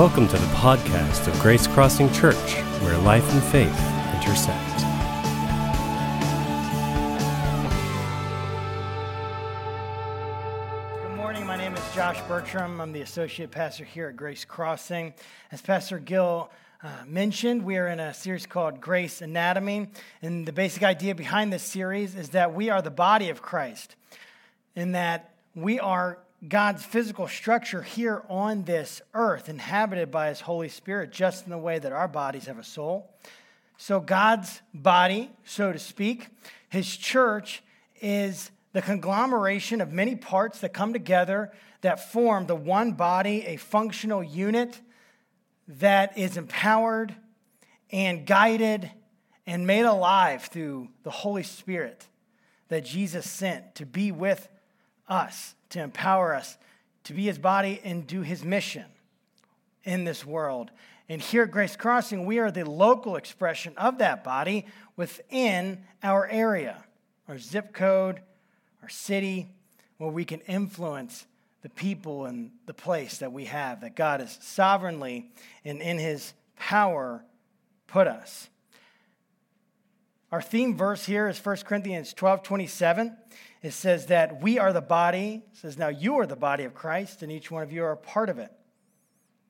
Welcome to the podcast of Grace Crossing Church, where life and faith intersect. Good morning. My name is Josh Bertram. I'm the associate pastor here at Grace Crossing. As Pastor Gill uh, mentioned, we are in a series called Grace Anatomy. And the basic idea behind this series is that we are the body of Christ, and that we are God's physical structure here on this earth, inhabited by His Holy Spirit, just in the way that our bodies have a soul. So, God's body, so to speak, His church is the conglomeration of many parts that come together that form the one body, a functional unit that is empowered and guided and made alive through the Holy Spirit that Jesus sent to be with us to empower us to be his body and do his mission in this world. And here at Grace Crossing, we are the local expression of that body within our area, our zip code, our city, where we can influence the people and the place that we have, that God has sovereignly and in his power put us. Our theme verse here is 1 Corinthians 12 27. It says that we are the body. It says, now you are the body of Christ, and each one of you are a part of it.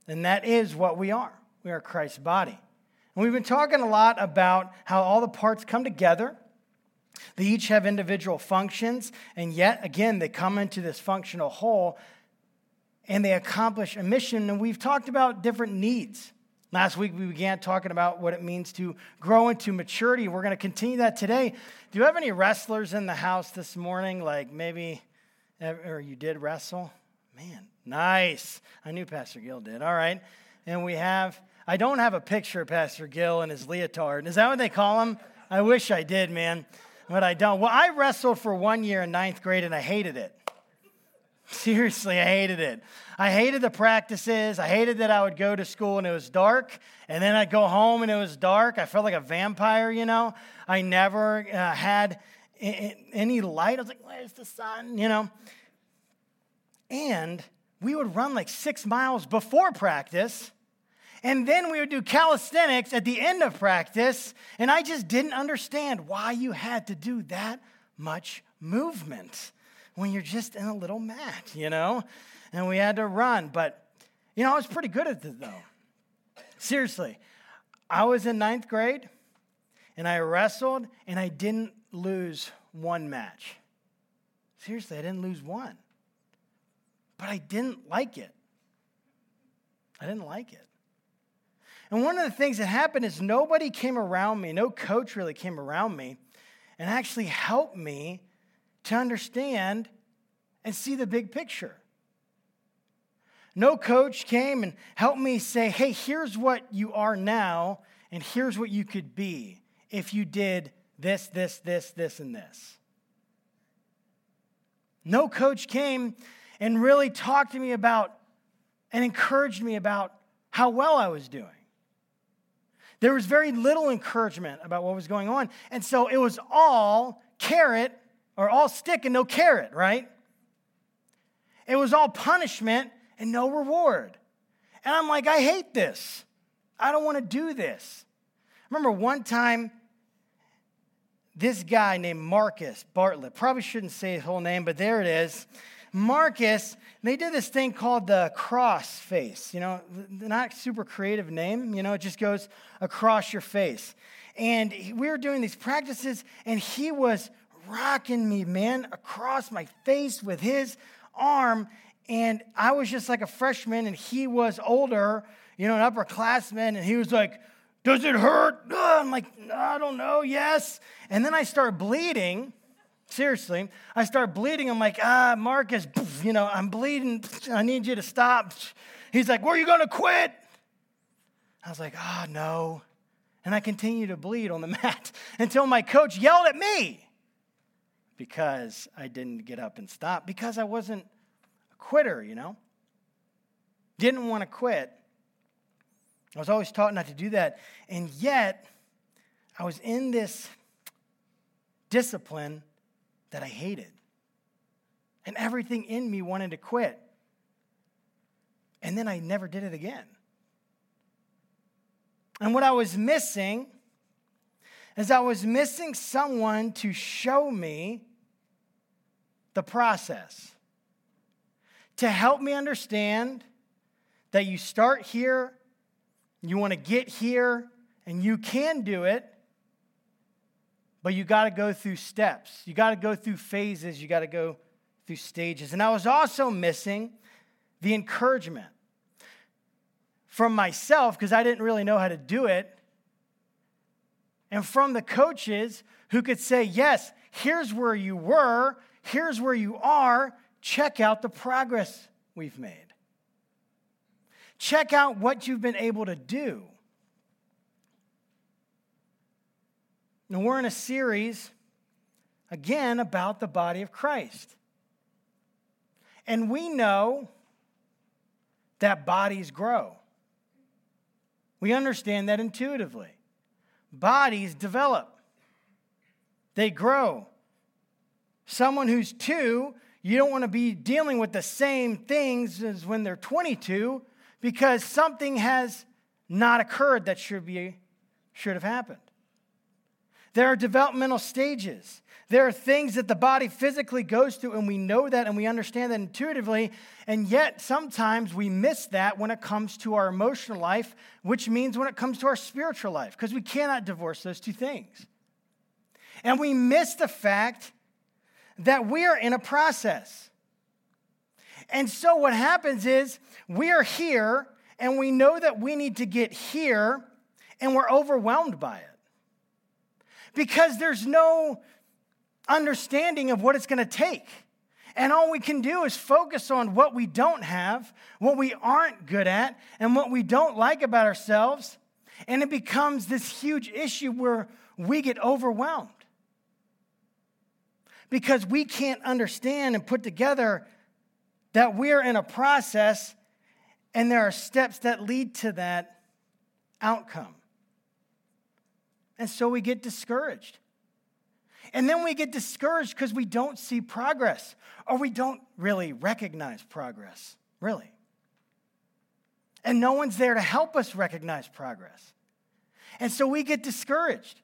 And that is what we are. We are Christ's body. And we've been talking a lot about how all the parts come together. They each have individual functions, and yet again, they come into this functional whole and they accomplish a mission. And we've talked about different needs. Last week, we began talking about what it means to grow into maturity. We're going to continue that today. Do you have any wrestlers in the house this morning? Like maybe, or you did wrestle? Man, nice. I knew Pastor Gill did. All right. And we have, I don't have a picture of Pastor Gill and his leotard. Is that what they call him? I wish I did, man, but I don't. Well, I wrestled for one year in ninth grade and I hated it. Seriously, I hated it. I hated the practices. I hated that I would go to school and it was dark, and then I'd go home and it was dark. I felt like a vampire, you know. I never uh, had any light. I was like, where's the sun, you know? And we would run like six miles before practice. And then we would do calisthenics at the end of practice. And I just didn't understand why you had to do that much movement when you're just in a little mat, you know? And we had to run. But, you know, I was pretty good at it though. Seriously, I was in ninth grade and I wrestled and I didn't lose one match. Seriously, I didn't lose one. But I didn't like it. I didn't like it. And one of the things that happened is nobody came around me, no coach really came around me and actually helped me to understand and see the big picture. No coach came and helped me say, hey, here's what you are now, and here's what you could be if you did this, this, this, this, and this. No coach came and really talked to me about and encouraged me about how well I was doing. There was very little encouragement about what was going on. And so it was all carrot or all stick and no carrot, right? It was all punishment and no reward. And I'm like, I hate this. I don't want to do this. I remember one time, this guy named Marcus Bartlett, probably shouldn't say his whole name, but there it is. Marcus, they did this thing called the cross face. You know, not super creative name, you know, it just goes across your face. And we were doing these practices, and he was rocking me, man, across my face with his arm. And I was just like a freshman, and he was older, you know, an upperclassman, and he was like, Does it hurt? I'm like, I don't know, yes. And then I start bleeding. Seriously, I start bleeding. I'm like, ah, Marcus, you know, I'm bleeding. I need you to stop. He's like, Were you going to quit? I was like, Oh, no. And I continued to bleed on the mat until my coach yelled at me because I didn't get up and stop, because I wasn't a quitter, you know? Didn't want to quit. I was always taught not to do that. And yet, I was in this discipline that I hated. And everything in me wanted to quit. And then I never did it again. And what I was missing is I was missing someone to show me the process, to help me understand that you start here, you want to get here, and you can do it, but you got to go through steps. You got to go through phases. You got to go through stages. And I was also missing the encouragement from myself because I didn't really know how to do it, and from the coaches who could say, Yes, here's where you were, here's where you are, check out the progress we've made. Check out what you've been able to do. Now, we're in a series, again, about the body of Christ. And we know that bodies grow. We understand that intuitively. Bodies develop, they grow. Someone who's two, you don't want to be dealing with the same things as when they're 22 because something has not occurred that should, be, should have happened. There are developmental stages. There are things that the body physically goes through, and we know that and we understand that intuitively. And yet, sometimes we miss that when it comes to our emotional life, which means when it comes to our spiritual life, because we cannot divorce those two things. And we miss the fact that we are in a process. And so, what happens is we are here, and we know that we need to get here, and we're overwhelmed by it because there's no understanding of what it's going to take. And all we can do is focus on what we don't have, what we aren't good at, and what we don't like about ourselves. And it becomes this huge issue where we get overwhelmed because we can't understand and put together that we're in a process and there are steps that lead to that outcome. And so we get discouraged. And then we get discouraged because we don't see progress or we don't really recognize progress, really. And no one's there to help us recognize progress. And so we get discouraged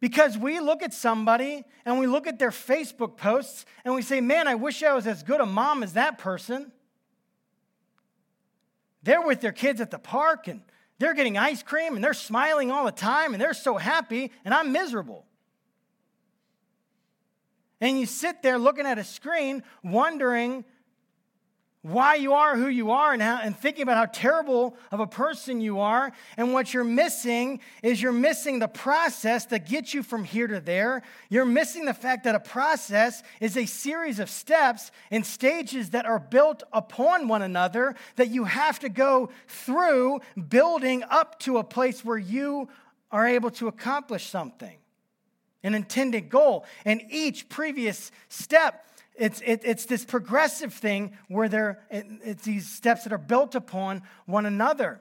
because we look at somebody and we look at their Facebook posts and we say, man, I wish I was as good a mom as that person. They're with their kids at the park and they're getting ice cream and they're smiling all the time and they're so happy, and I'm miserable. And you sit there looking at a screen, wondering why you are who you are and, how, and thinking about how terrible of a person you are. And what you're missing is you're missing the process that gets you from here to there. You're missing the fact that a process is a series of steps and stages that are built upon one another that you have to go through, building up to a place where you are able to accomplish something, an intended goal. And each previous step it's, it, it's this progressive thing where there, it, it's these steps that are built upon one another.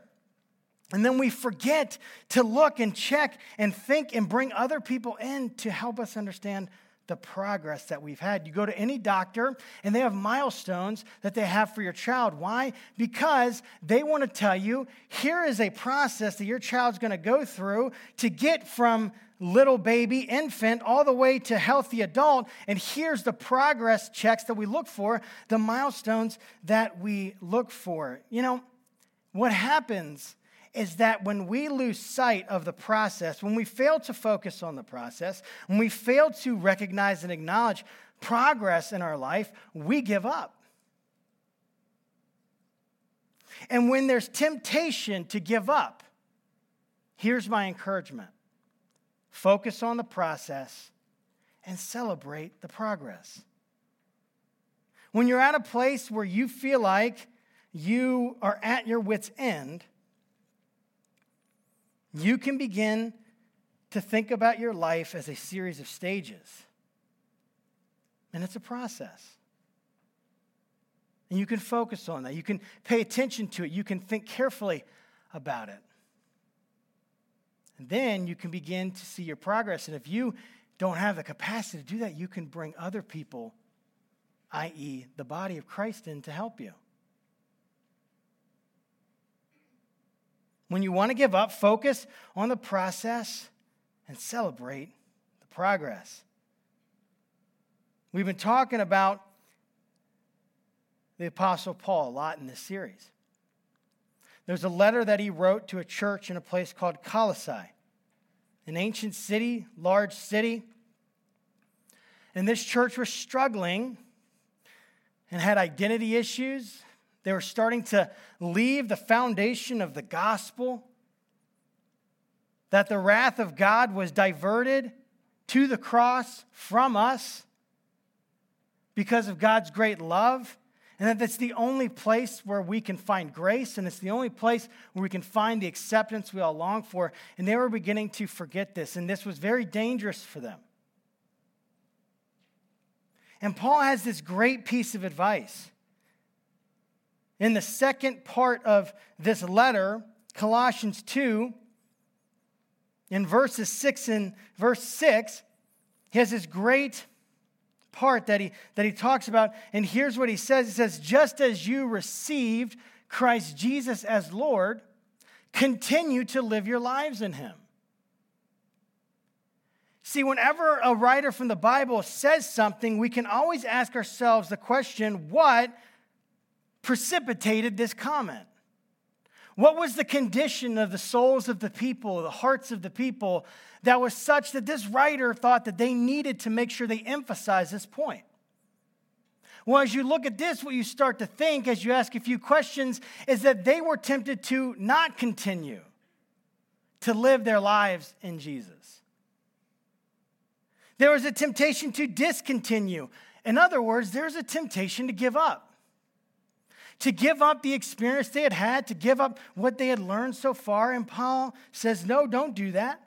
And then we forget to look and check and think and bring other people in to help us understand the progress that we've had. You go to any doctor and they have milestones that they have for your child. Why? Because they want to tell you here is a process that your child's going to go through to get from little baby, infant, all the way to healthy adult. And here's the progress checks that we look for, the milestones that we look for. You know, what happens is that when we lose sight of the process, when we fail to focus on the process, when we fail to recognize and acknowledge progress in our life, we give up. And when there's temptation to give up, here's my encouragement focus on the process, and celebrate the progress. When you're at a place where you feel like you are at your wits' end, you can begin to think about your life as a series of stages. And it's a process. And you can focus on that. You can pay attention to it. You can think carefully about it. And then you can begin to see your progress. And if you don't have the capacity to do that, you can bring other people, i.e., the body of Christ, in to help you. When you want to give up, focus on the process and celebrate the progress. We've been talking about the Apostle Paul a lot in this series. There's a letter that he wrote to a church in a place called Colossae, an ancient city, large city. And this church was struggling and had identity issues. They were starting to leave the foundation of the gospel, that the wrath of God was diverted to the cross from us because of God's great love and that it's the only place where we can find grace, and it's the only place where we can find the acceptance we all long for. And they were beginning to forget this, and this was very dangerous for them. And Paul has this great piece of advice. In the second part of this letter, Colossians 2, in verses 6 and verse 6, he has this great part that he, that he talks about. And here's what he says He says, Just as you received Christ Jesus as Lord, continue to live your lives in him. See, whenever a writer from the Bible says something, we can always ask ourselves the question what precipitated this comment? What was the condition of the souls of the people, the hearts of the people, that was such that this writer thought that they needed to make sure they emphasize this point? Well, as you look at this, what you start to think as you ask a few questions is that they were tempted to not continue to live their lives in Jesus. There was a temptation to discontinue. In other words, there's a temptation to give up to give up the experience they had had, to give up what they had learned so far. And Paul says, No, don't do that.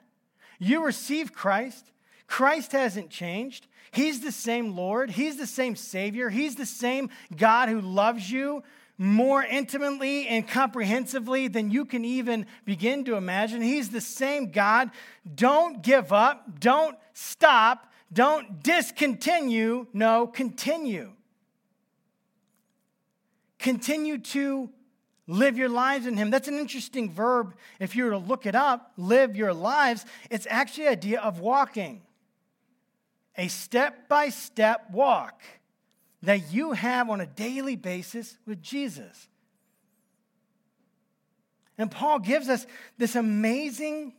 You receive Christ. Christ hasn't changed. He's the same Lord. He's the same Savior. He's the same God who loves you more intimately and comprehensively than you can even begin to imagine. He's the same God. Don't give up. Don't stop. Don't discontinue. No, continue. Continue to live your lives in Him. That's an interesting verb. If you were to look it up, live your lives, it's actually the idea of walking. A step by step walk that you have on a daily basis with Jesus. And Paul gives us this amazing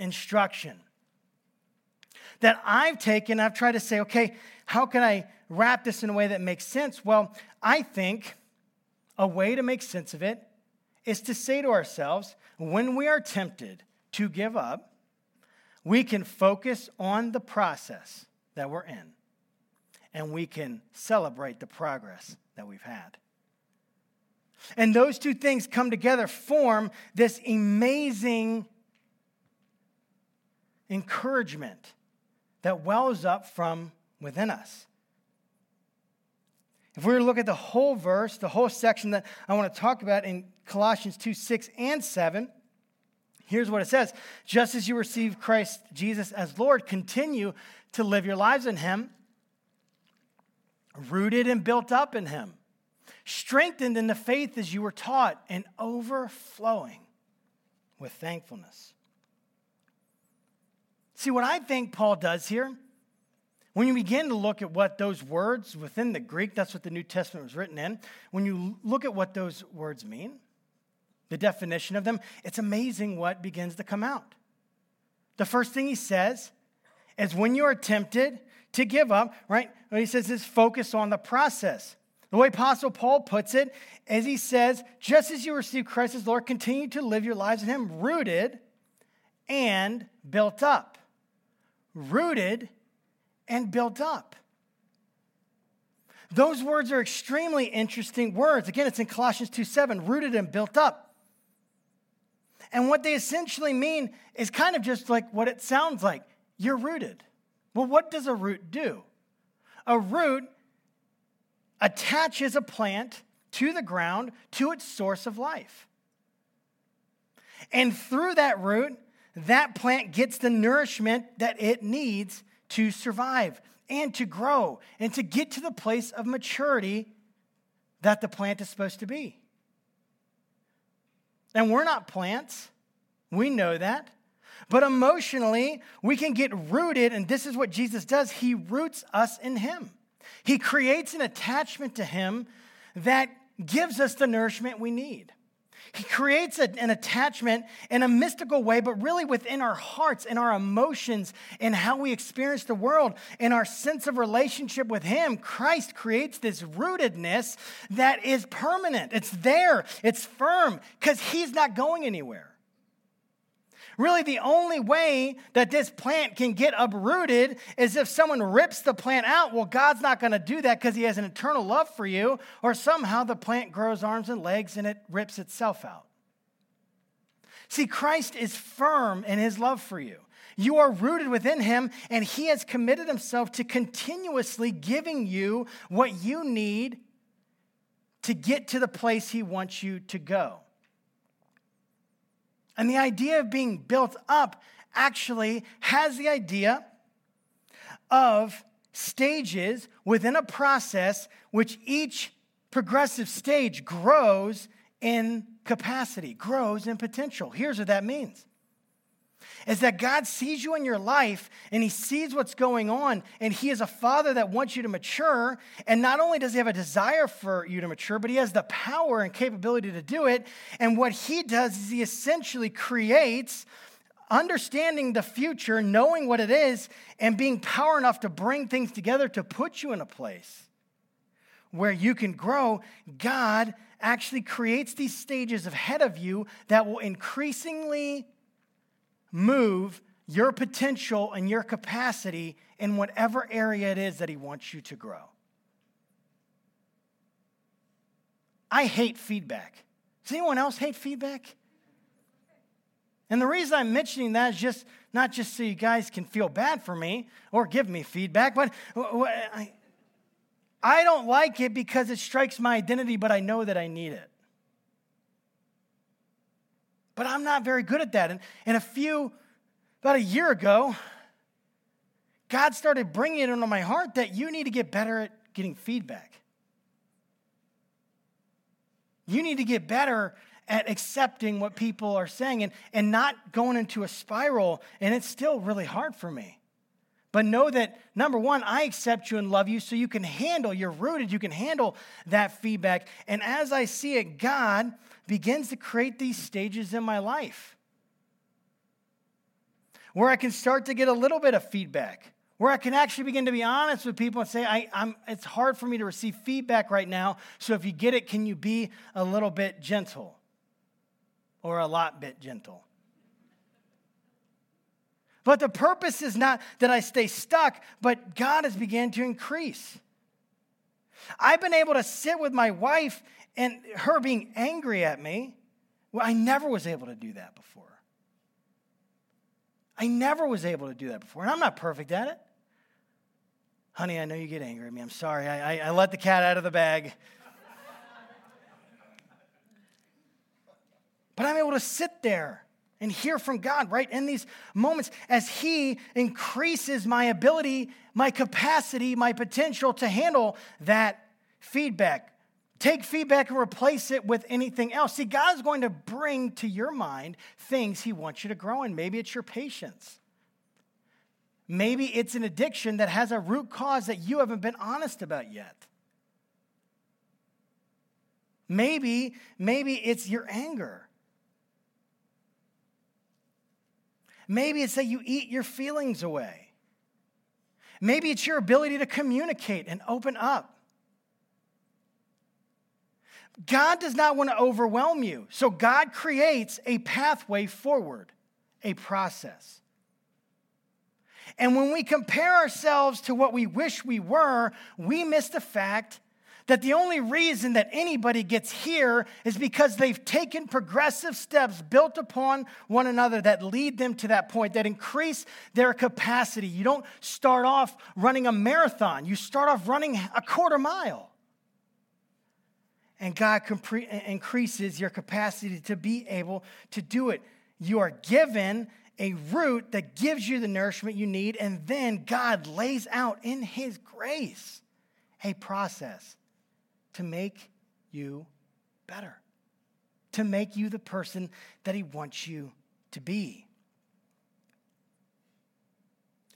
instruction that I've taken. I've tried to say, okay, how can I wrap this in a way that makes sense? Well, I think a way to make sense of it is to say to ourselves when we are tempted to give up, we can focus on the process that we're in and we can celebrate the progress that we've had. And those two things come together, form this amazing encouragement that wells up from within us. If we were to look at the whole verse, the whole section that I want to talk about in Colossians 2 6 and 7, here's what it says Just as you receive Christ Jesus as Lord, continue to live your lives in Him, rooted and built up in Him, strengthened in the faith as you were taught, and overflowing with thankfulness. See, what I think Paul does here when you begin to look at what those words within the Greek, that's what the New Testament was written in, when you look at what those words mean, the definition of them, it's amazing what begins to come out. The first thing he says is when you are tempted to give up, right? What he says is focus on the process. The way Apostle Paul puts it is he says, just as you receive Christ as Lord, continue to live your lives in him, rooted and built up. Rooted and built up. Those words are extremely interesting words. Again, it's in Colossians 2 7, rooted and built up. And what they essentially mean is kind of just like what it sounds like you're rooted. Well, what does a root do? A root attaches a plant to the ground to its source of life. And through that root, that plant gets the nourishment that it needs to survive and to grow and to get to the place of maturity that the plant is supposed to be. And we're not plants. We know that. But emotionally, we can get rooted, and this is what Jesus does. He roots us in Him. He creates an attachment to Him that gives us the nourishment we need. He creates a, an attachment in a mystical way, but really within our hearts and our emotions and how we experience the world and our sense of relationship with Him. Christ creates this rootedness that is permanent. It's there, it's firm, because He's not going anywhere. Really, the only way that this plant can get uprooted is if someone rips the plant out. Well, God's not going to do that because He has an eternal love for you, or somehow the plant grows arms and legs and it rips itself out. See, Christ is firm in His love for you. You are rooted within Him, and He has committed Himself to continuously giving you what you need to get to the place He wants you to go. And the idea of being built up actually has the idea of stages within a process which each progressive stage grows in capacity, grows in potential. Here's what that means is that God sees you in your life and He sees what's going on, and He is a Father that wants you to mature. And not only does He have a desire for you to mature, but He has the power and capability to do it. And what He does is He essentially creates understanding the future, knowing what it is, and being power enough to bring things together to put you in a place where you can grow. God actually creates these stages ahead of you that will increasingly move your potential and your capacity in whatever area it is that He wants you to grow. I hate feedback. Does anyone else hate feedback? And the reason I'm mentioning that is just not just so you guys can feel bad for me or give me feedback, but I, don't like it because it strikes my identity, but I know that I need it. But I'm not very good at that. And, and a few, about a year ago, God started bringing it into my heart that you need to get better at getting feedback. You need to get better at accepting what people are saying and, and not going into a spiral. And it's still really hard for me. But know that, number one, I accept you and love you so you can handle, you're rooted, you can handle that feedback. And as I see it, God begins to create these stages in my life where I can start to get a little bit of feedback, where I can actually begin to be honest with people and say, I, am it's hard for me to receive feedback right now. So if you get it, can you be a little bit gentle or a lot bit gentle? But the purpose is not that I stay stuck, but God has begun to increase. I've been able to sit with my wife and her being angry at me. Well, I never was able to do that before. I never was able to do that before, and I'm not perfect at it. Honey, I know you get angry at me. I'm sorry. I, I, I let the cat out of the bag. but I'm able to sit there and hear from God right in these moments as He increases my ability, my capacity, my potential to handle that feedback. Take feedback and replace it with anything else. See, God is going to bring to your mind things He wants you to grow in. Maybe it's your patience. Maybe it's an addiction that has a root cause that you haven't been honest about yet. Maybe, maybe it's your anger. Maybe it's that you eat your feelings away. Maybe it's your ability to communicate and open up. God does not want to overwhelm you. So God creates a pathway forward, a process. And when we compare ourselves to what we wish we were, we miss the fact that the only reason that anybody gets here is because they've taken progressive steps built upon one another that lead them to that point, that increase their capacity. You don't start off running a marathon, you start off running a quarter mile. And God increases your capacity to be able to do it. You are given a root that gives you the nourishment you need, and then God lays out in His grace a process to make you better. to make you the person that He wants you to be.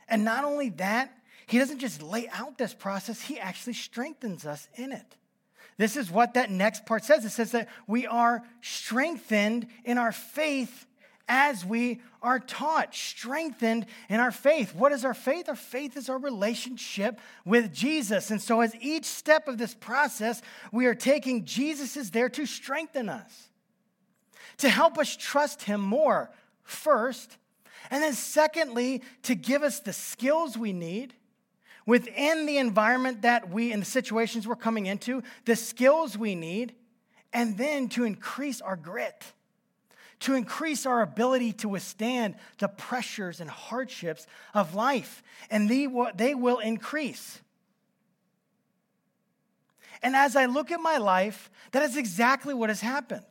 And not only that, He doesn't just lay out this process, He actually strengthens us in it. This is what that next part says. It says that we are strengthened in our faith as we are taught, strengthened in our faith. What is our faith? Our faith is our relationship with Jesus. And so, as each step of this process, we are taking Jesus is there to strengthen us, to help us trust Him more, first. And then, secondly, to give us the skills we need within the environment that we, in the situations we're coming into, the skills we need, and then to increase our grit, to increase our ability to withstand the pressures and hardships of life. And they will, they will increase. And as I look at my life, that is exactly what has happened.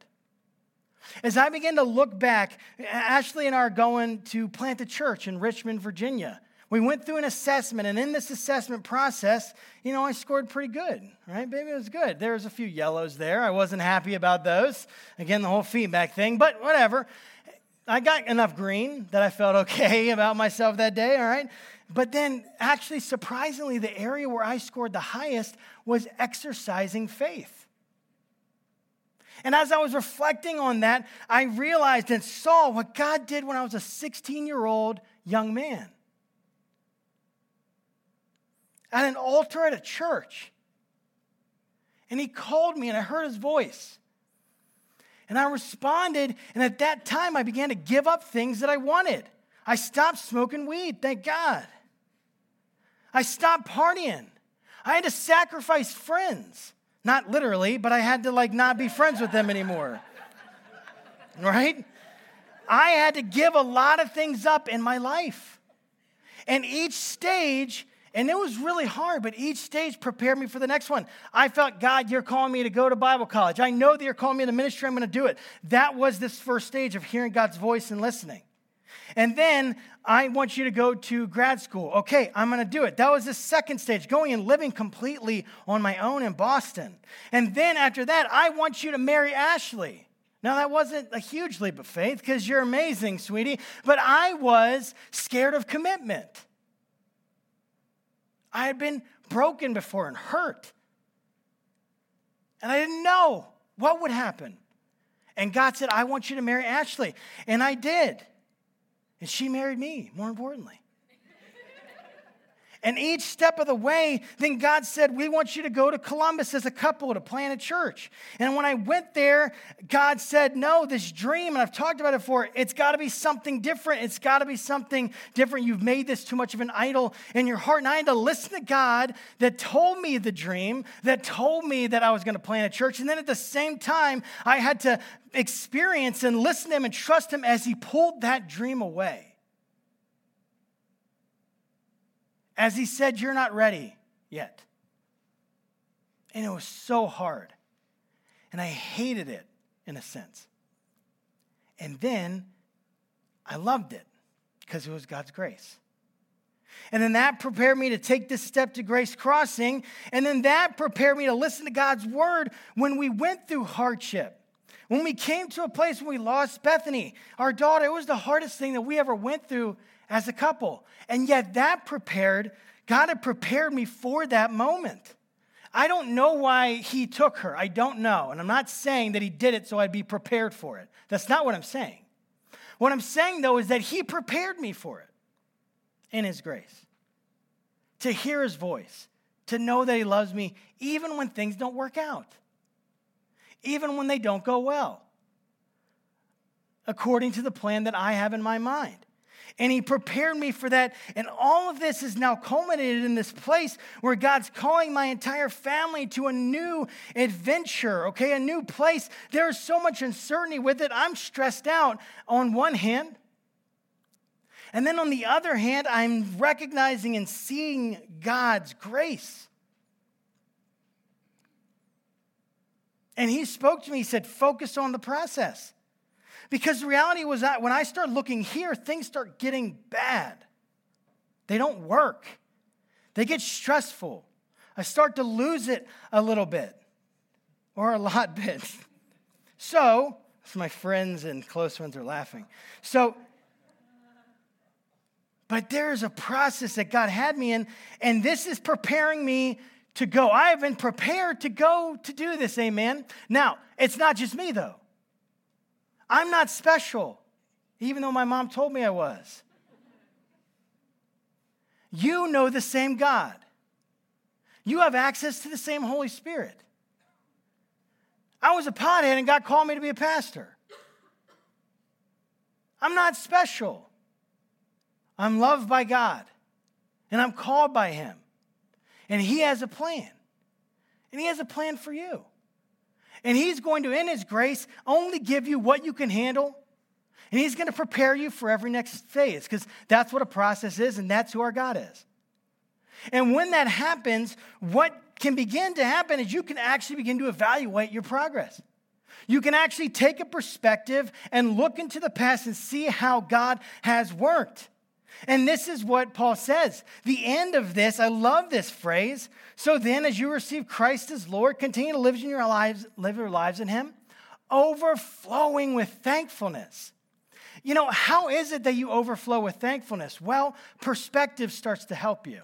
As I begin to look back, Ashley and I are going to plant a church in Richmond, Virginia. We went through an assessment, and in this assessment process, you know, I scored pretty good, right? Baby, it was good. There was a few yellows there. I wasn't happy about those. Again, the whole feedback thing, but whatever. I got enough green that I felt okay about myself that day, all right? But then, actually, surprisingly, the area where I scored the highest was exercising faith. And as I was reflecting on that, I realized and saw what God did when I was a 16 year old young man at an altar at a church. And he called me, and I heard his voice. And I responded, and at that time, I began to give up things that I wanted. I stopped smoking weed, thank God. I stopped partying. I had to sacrifice friends. Not literally, but I had to like not be friends with them anymore. right? I had to give a lot of things up in my life. And each stage and it was really hard, but each stage prepared me for the next one. I felt, God, you're calling me to go to Bible college. I know that you're calling me to ministry. I'm going to do it. That was this first stage of hearing God's voice and listening. And then I want you to go to grad school. Okay, I'm going to do it. That was the second stage, going and living completely on my own in Boston. And then after that, I want you to marry Ashley. Now, that wasn't a huge leap of faith because you're amazing, sweetie, but I was scared of commitment. I had been broken before and hurt. And I didn't know what would happen. And God said, I want you to marry Ashley. And I did. And she married me, more importantly. And each step of the way, then God said, We want you to go to Columbus as a couple to plant a church. And when I went there, God said, No, this dream, and I've talked about it before, it's got to be something different. It's got to be something different. You've made this too much of an idol in your heart. And I had to listen to God that told me the dream, that told me that I was going to plant a church. And then at the same time, I had to experience and listen to Him and trust Him as He pulled that dream away. As he said, You're not ready yet. And it was so hard. And I hated it in a sense. And then I loved it because it was God's grace. And then that prepared me to take this step to Grace Crossing. And then that prepared me to listen to God's word when we went through hardship. When we came to a place when we lost Bethany, our daughter, it was the hardest thing that we ever went through as a couple. And yet, that prepared, God had prepared me for that moment. I don't know why He took her. I don't know. And I'm not saying that He did it so I'd be prepared for it. That's not what I'm saying. What I'm saying, though, is that He prepared me for it in His grace. To hear His voice, to know that He loves me, even when things don't work out, even when they don't go well, according to the plan that I have in my mind and He prepared me for that. And all of this is now culminated in this place where God's calling my entire family to a new adventure, okay, a new place. There's so much uncertainty with it. I'm stressed out on one hand. And then on the other hand, I'm recognizing and seeing God's grace. And he spoke to me, he said, focus on the process. Because the reality was that when I start looking here, things start getting bad. They don't work, they get stressful. I start to lose it a little bit or a lot bit. So, my friends and close ones are laughing. So, but there is a process that God had me in, and this is preparing me to go. I have been prepared to go to do this, amen. Now, it's not just me, though. I'm not special, even though my mom told me I was. You know the same God. You have access to the same Holy Spirit. I was a pothead and God called me to be a pastor. I'm not special. I'm loved by God and I'm called by Him. And He has a plan. And He has a plan for you. And He's going to, in His grace, only give you what you can handle. And He's going to prepare you for every next phase because that's what a process is and that's who our God is. And when that happens, what can begin to happen is you can actually begin to evaluate your progress. You can actually take a perspective and look into the past and see how God has worked. And this is what Paul says. The end of this, I love this phrase. So then, as you receive Christ as Lord, continue to live in your lives, live your lives in Him, overflowing with thankfulness. You know, how is it that you overflow with thankfulness? Well, perspective starts to help you.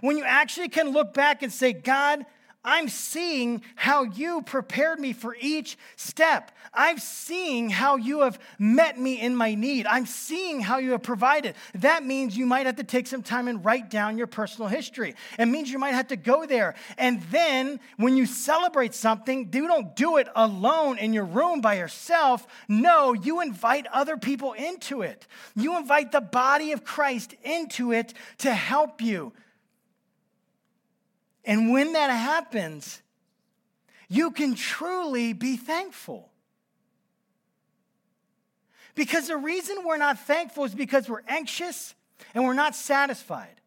When you actually can look back and say, God, I'm seeing how you prepared me for each step. I'm seeing how you have met me in my need. I'm seeing how you have provided. That means you might have to take some time and write down your personal history. It means you might have to go there. And then when you celebrate something, you don't do it alone in your room by yourself. No, you invite other people into it. You invite the body of Christ into it to help you and when that happens, you can truly be thankful. Because the reason we're not thankful is because we're anxious and we're not satisfied.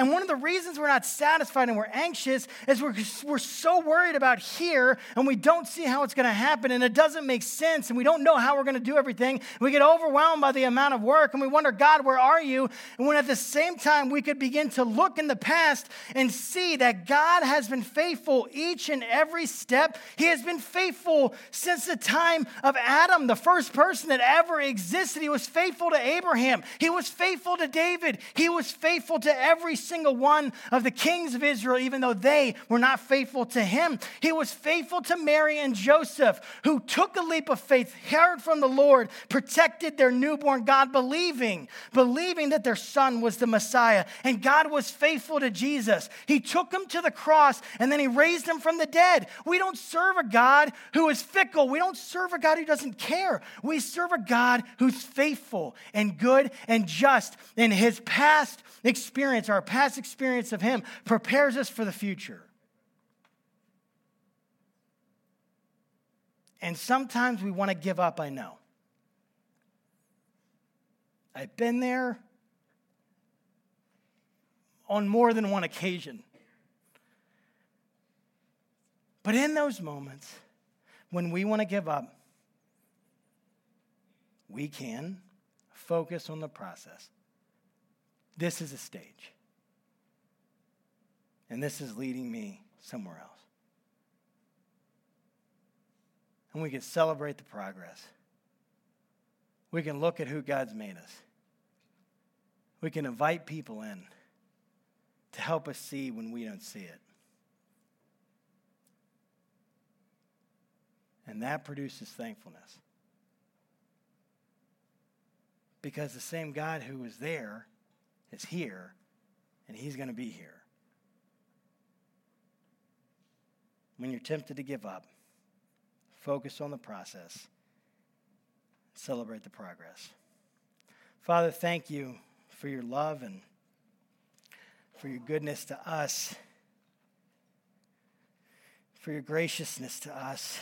And one of the reasons we're not satisfied and we're anxious is we're, we're so worried about here and we don't see how it's going to happen and it doesn't make sense and we don't know how we're going to do everything. We get overwhelmed by the amount of work and we wonder, God, where are you? And when at the same time we could begin to look in the past and see that God has been faithful each and every step. He has been faithful since the time of Adam, the first person that ever existed. He was faithful to Abraham, he was faithful to David, he was faithful to every single one of the kings of Israel, even though they were not faithful to him. He was faithful to Mary and Joseph, who took a leap of faith, heard from the Lord, protected their newborn God, believing, believing that their son was the Messiah. And God was faithful to Jesus. He took him to the cross and then he raised him from the dead. We don't serve a God who is fickle. We don't serve a God who doesn't care. We serve a God who's faithful and good and just. In his past experience, our past experience of Him prepares us for the future. And sometimes we want to give up, I know. I've been there on more than one occasion. But in those moments, when we want to give up, we can focus on the process. This is a stage. And this is leading me somewhere else. And we can celebrate the progress. We can look at who God's made us. We can invite people in to help us see when we don't see it. And that produces thankfulness. Because the same God who was there is here, and he's going to be here. When you're tempted to give up, focus on the process, celebrate the progress. Father, thank you for your love and for your goodness to us, for your graciousness to us,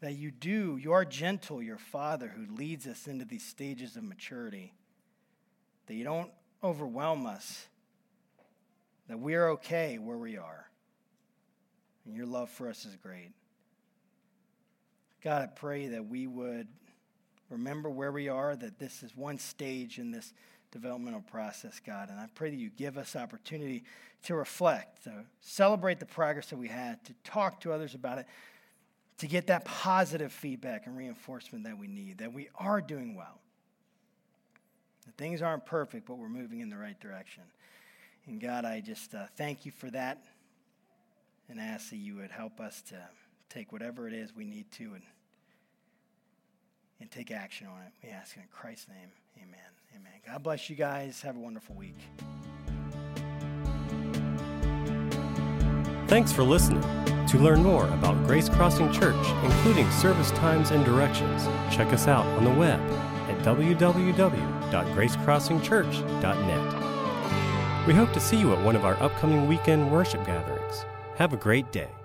that you do, you are gentle, your Father who leads us into these stages of maturity, that you don't overwhelm us, that we're okay where we are and your love for us is great. God, I pray that we would remember where we are, that this is one stage in this developmental process, God. And I pray that you give us opportunity to reflect, to celebrate the progress that we had, to talk to others about it, to get that positive feedback and reinforcement that we need, that we are doing well. That things aren't perfect, but we're moving in the right direction. And God, I just uh, thank you for that and ask that you would help us to take whatever it is we need to and, and take action on it. We ask in Christ's name. Amen. Amen. God bless you guys. Have a wonderful week. Thanks for listening. To learn more about Grace Crossing Church, including service times and directions, check us out on the web at www.gracecrossingchurch.net. We hope to see you at one of our upcoming weekend worship gatherings. Have a great day.